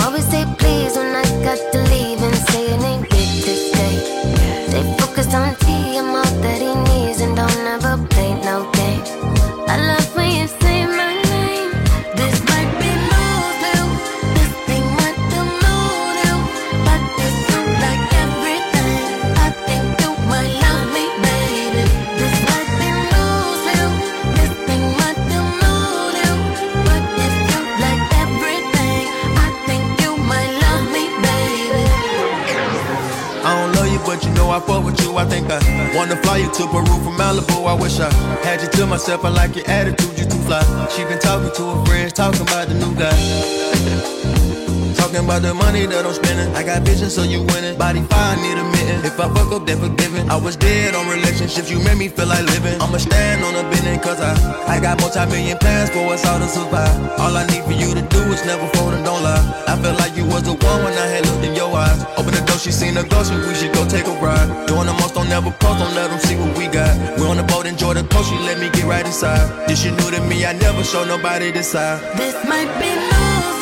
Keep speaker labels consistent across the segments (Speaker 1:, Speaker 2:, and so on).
Speaker 1: Always say please I
Speaker 2: fuck with you. I think I wanna fly you to Peru from Malibu. I wish I had you to myself. I like your attitude, you too fly. She been talking to her friends, talking about the new guy. Talking about the money that I'm spending. I got vision, so you winning. Body fire, need a mitten. If I fuck up, then forgiven. I was dead on relationships, you made me feel like living. I'ma stand on a business, cause I, I got multi-million plans for us all to survive. All I need for you to do is never phone and don't lie. I felt like you was the one when I had looked in your eyes. Open the door, she seen the ghost, and we should go take a ride. Doing the most, don't never post, don't let them see what we got. We on the boat, enjoy the coast, she let me get right inside. This shit new to me, I never show nobody this side.
Speaker 1: This might be new,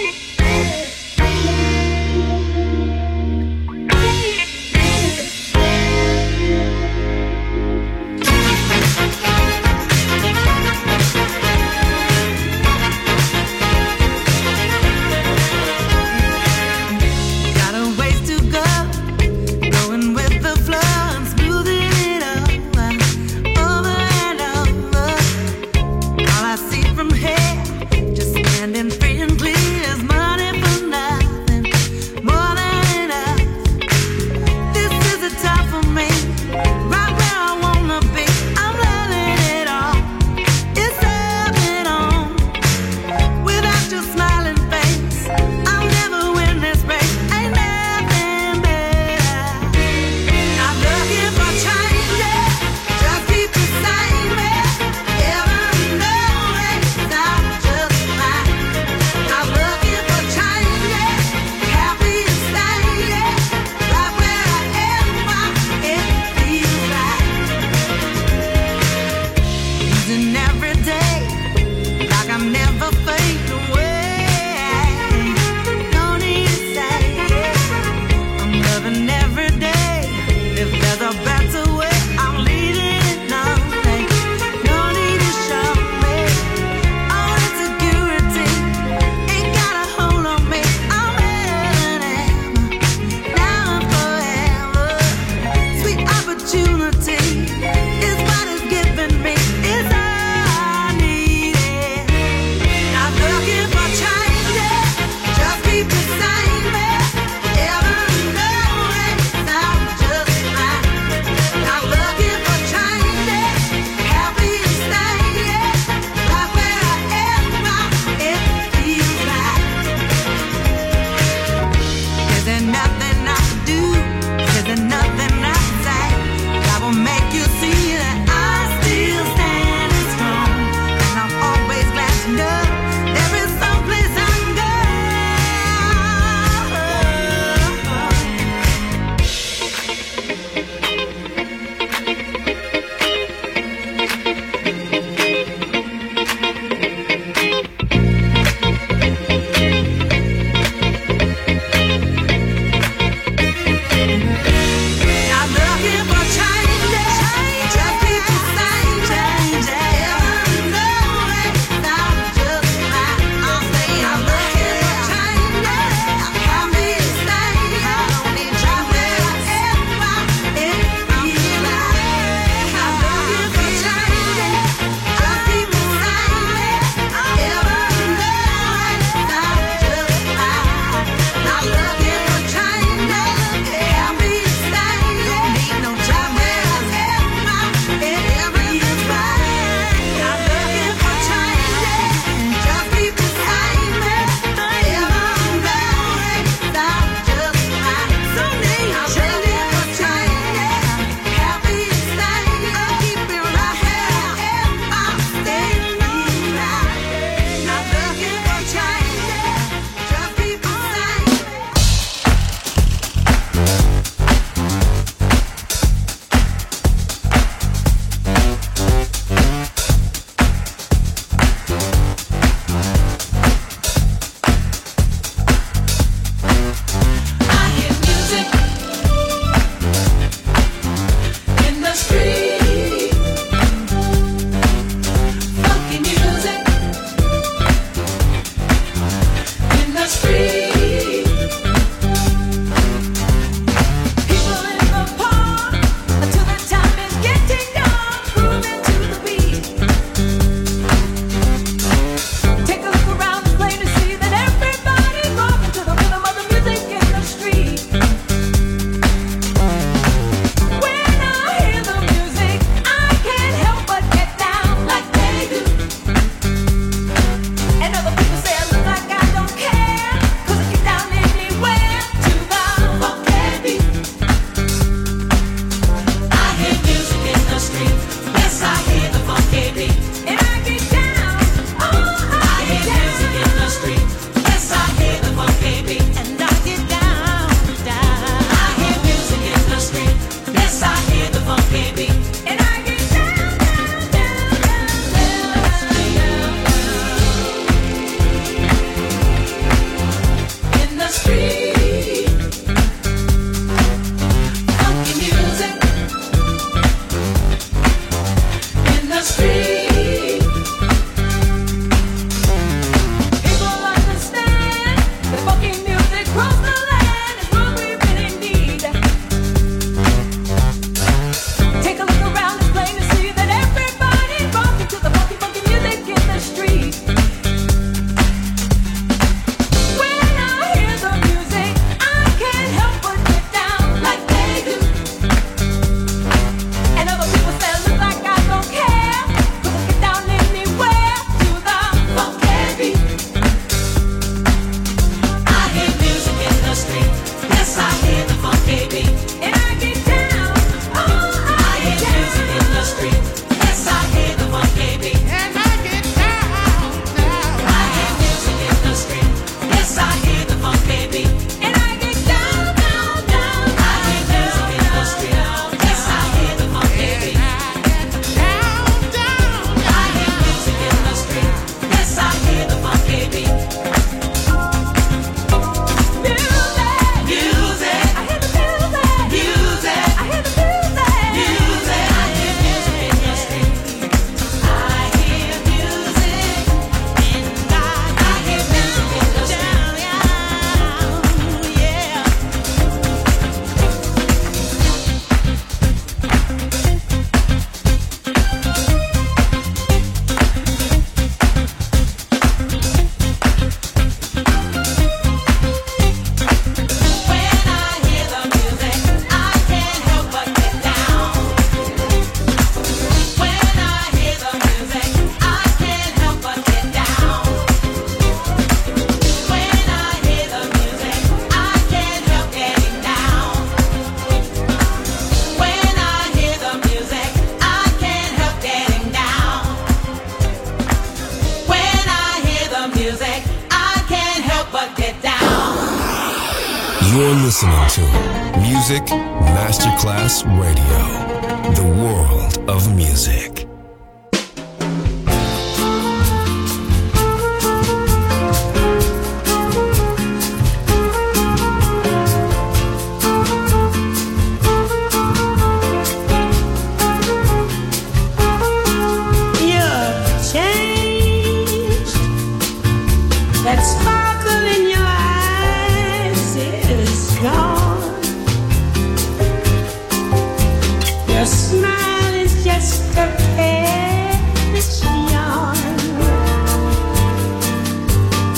Speaker 3: Your smile is just perfection.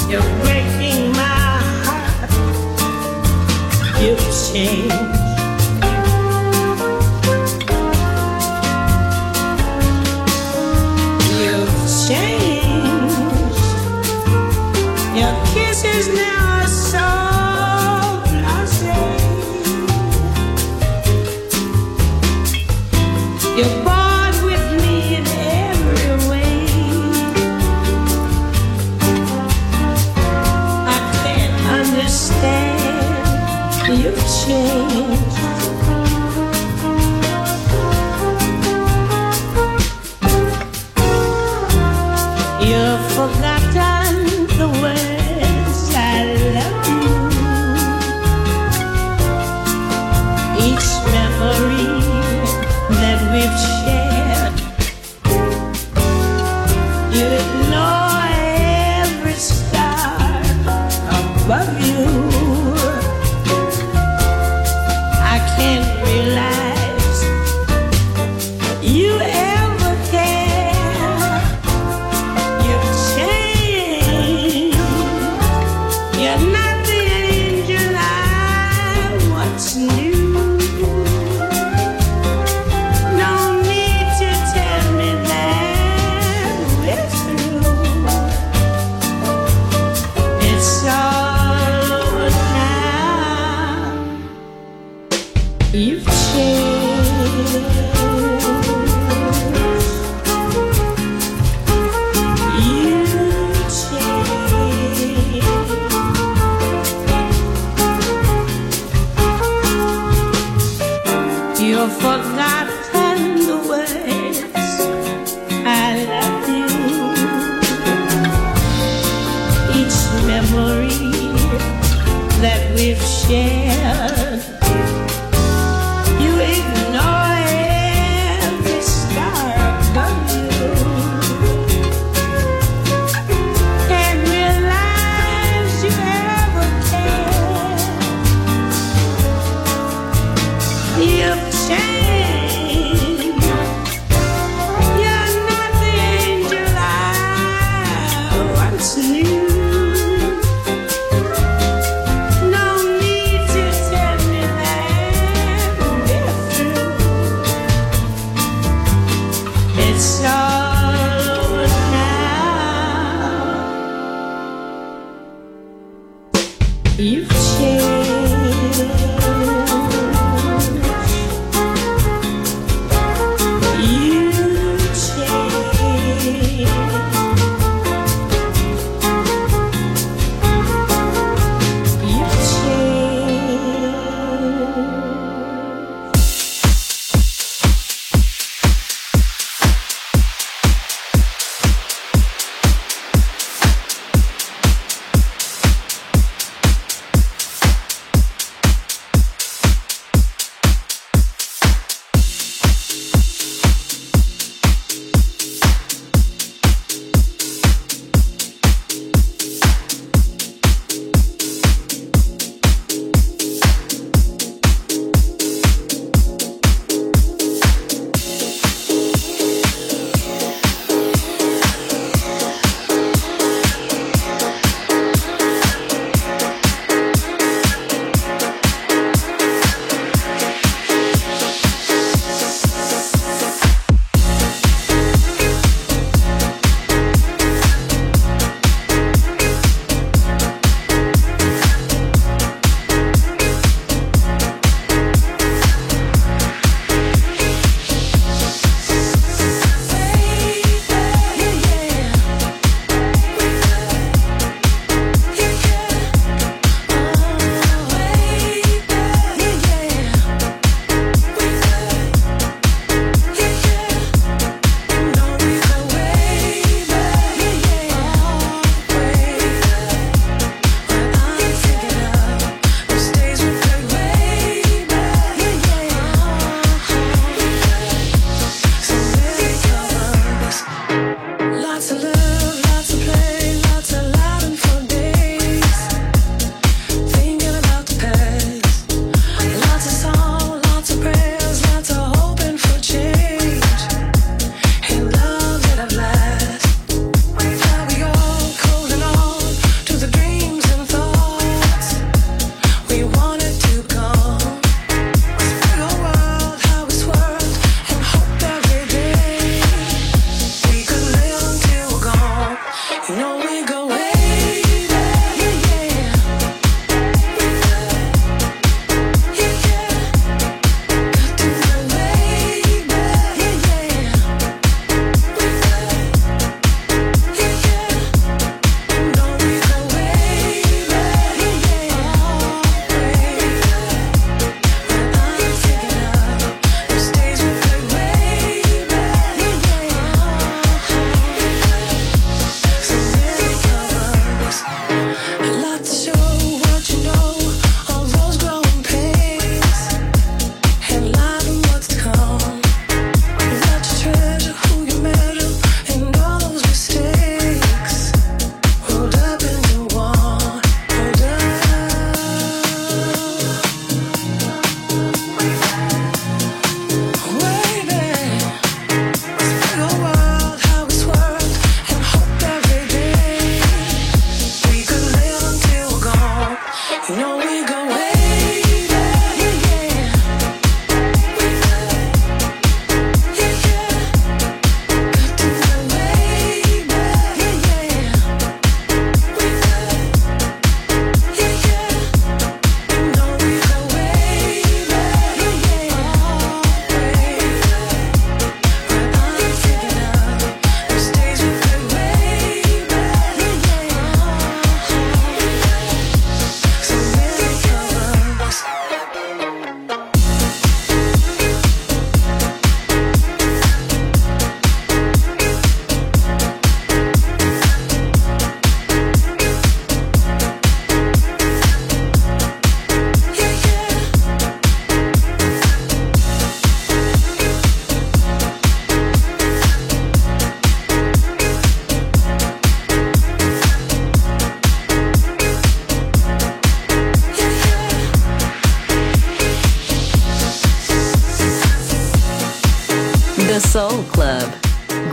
Speaker 3: You're breaking my heart. You've changed.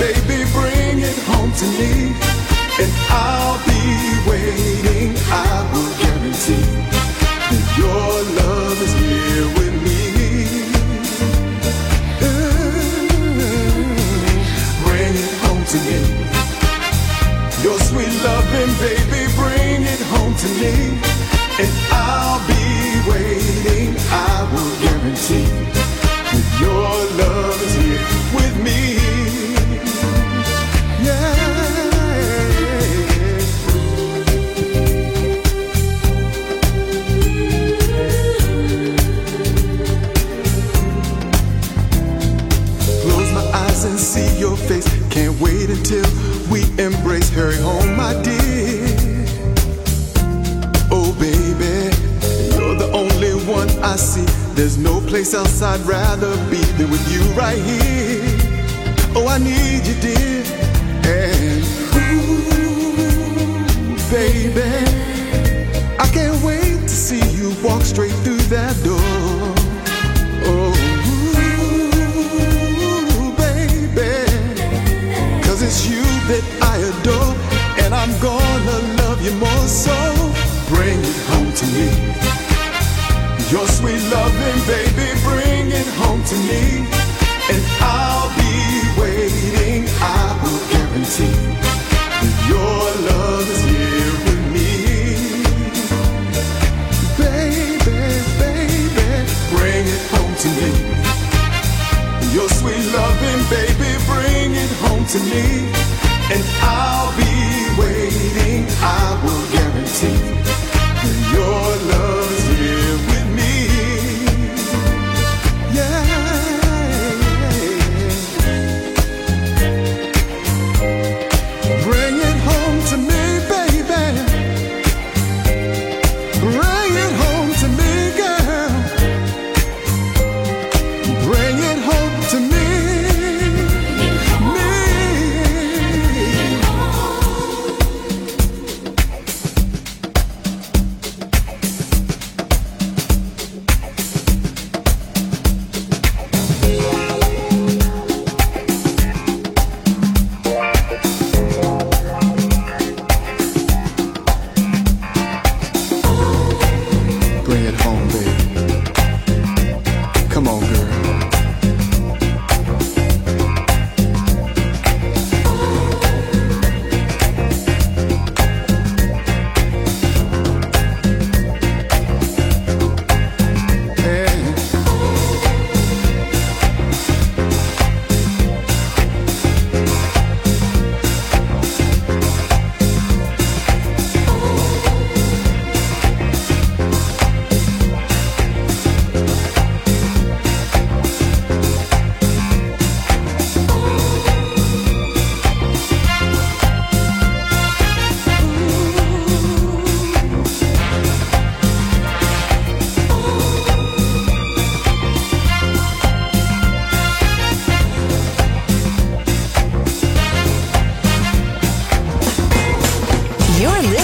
Speaker 4: Baby, bring it home to me. And I'll be waiting, I will guarantee that your love is here with me. Bring it home to me. Your sweet loving, baby, bring it home to me. And I'll be waiting, I will guarantee place else I'd rather be than with you right here. Oh, I need you, dear. And ooh, baby, I can't wait to see you walk straight through that door. Oh, ooh, baby, 'cause it's you that I adore, and I'm gonna love you more. So bring it home to me. Your sweet loving, baby, to me. And I'll be waiting, I will guarantee that your love is here with me. Baby, baby, bring it home to me. Your sweet loving, baby, bring it home to me. And I'll be waiting, I will guarantee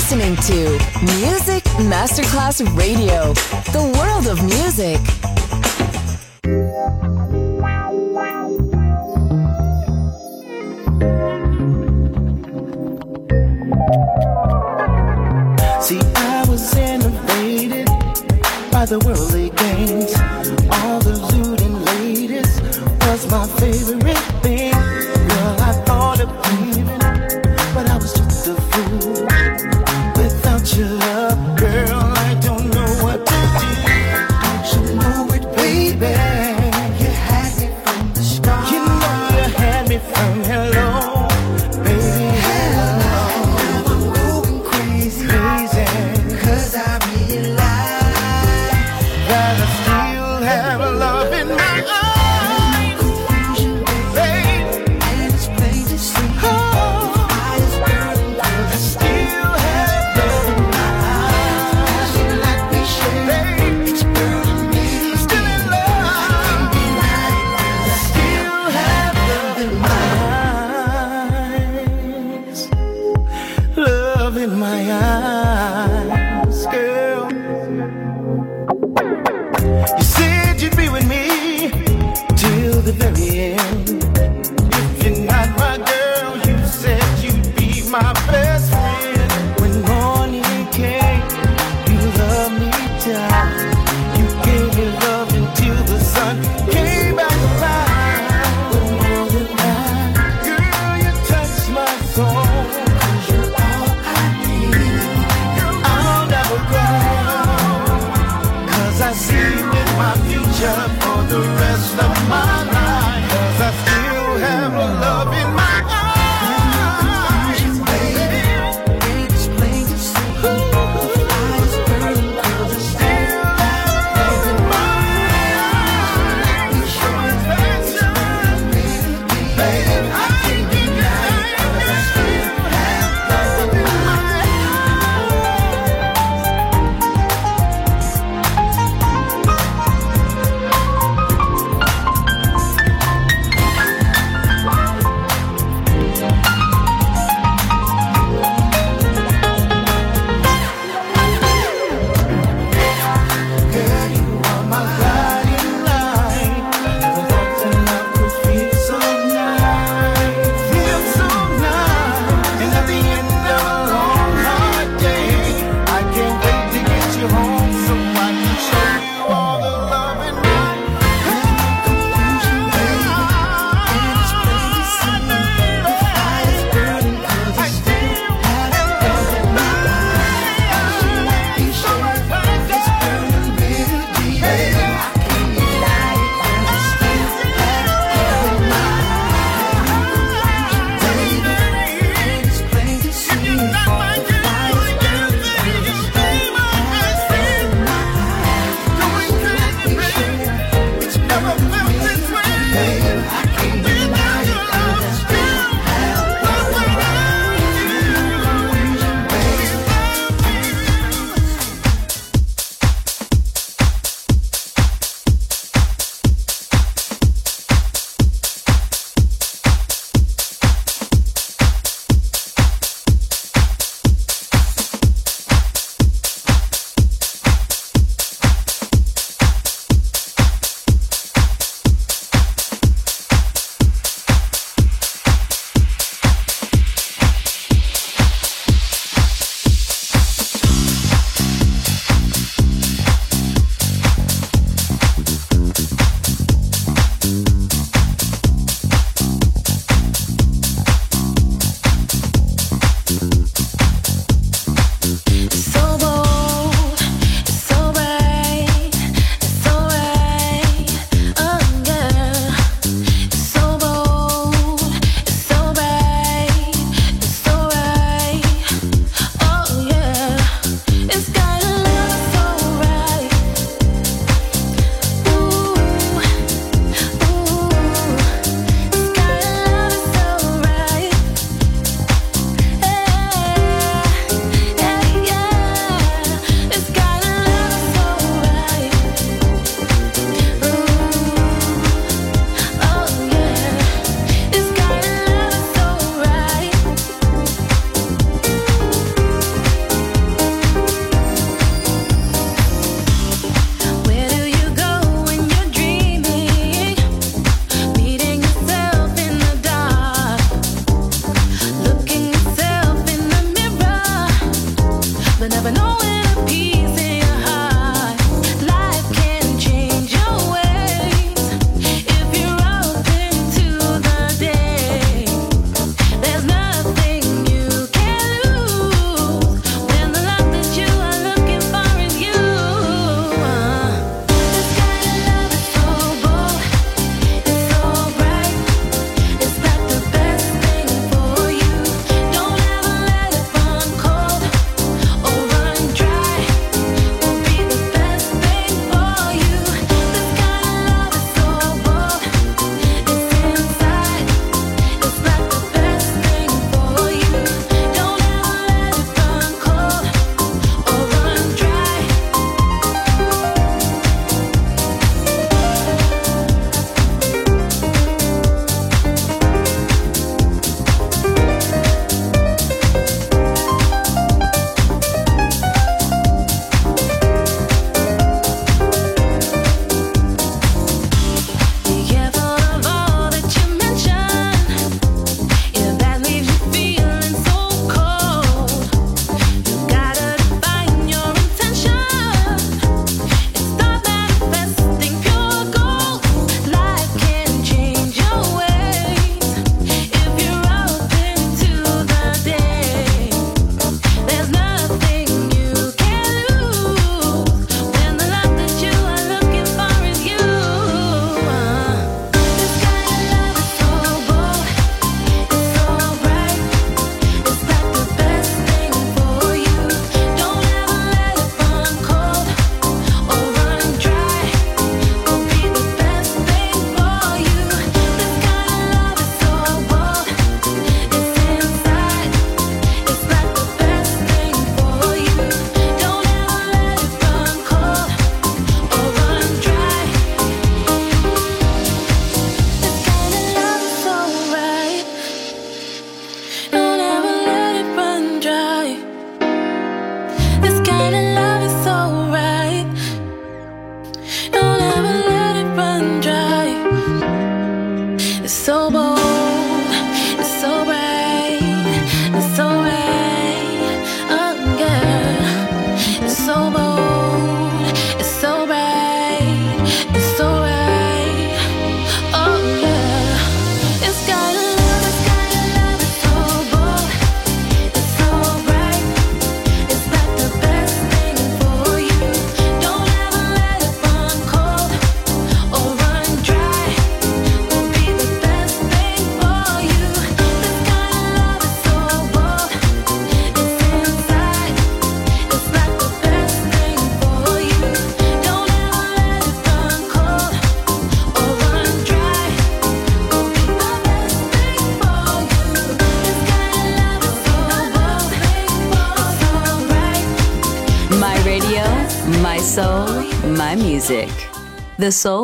Speaker 5: listening to Music Masterclass Radio, the world of music.
Speaker 3: See, I was innovated by the worldly games. All the looting ladies was my favorite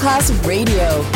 Speaker 3: Masterclass Radio,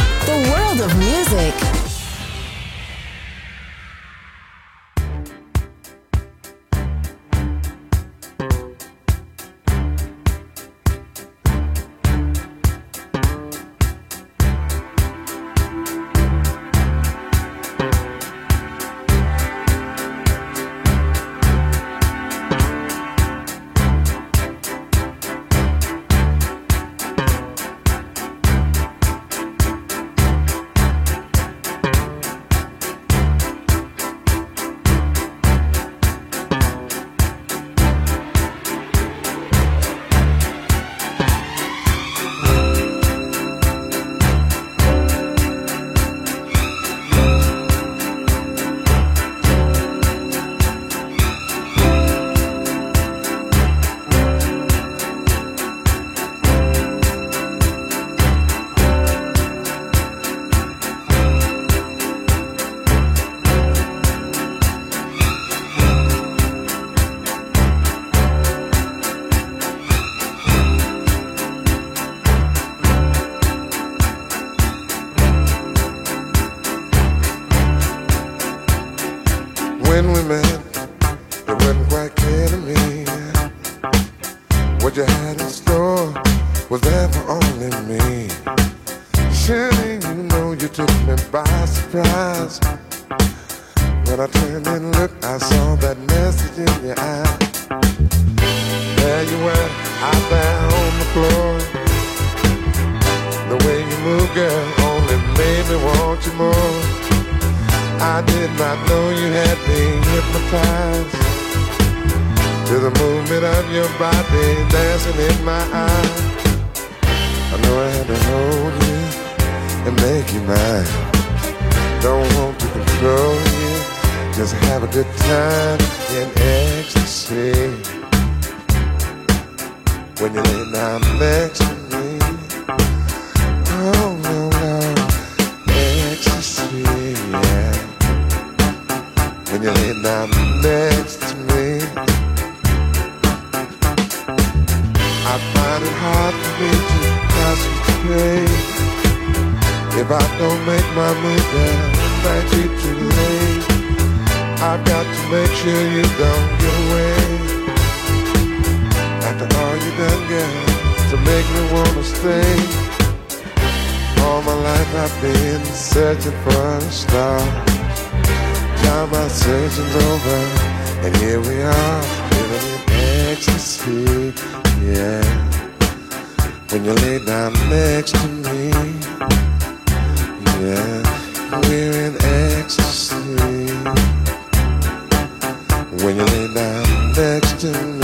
Speaker 3: dancing in my eyes. I know I had to hold you and make you mine. Don't want to control you, just have a good time in ecstasy. When you lay down next to me, oh no, no, ecstasy, yeah. When you lay down next find it hard for me to concentrate. If I don't make my move, then I might be too late. I've got to make sure you don't get away. After all you've done, girl, to make me wanna stay. All my life I've
Speaker 6: been searching for a star. Now my searching's over, and here we are, living in ecstasy. Yeah when you lay down next to me. Yeah, we're in ecstasy when you lay down next
Speaker 5: to
Speaker 7: me.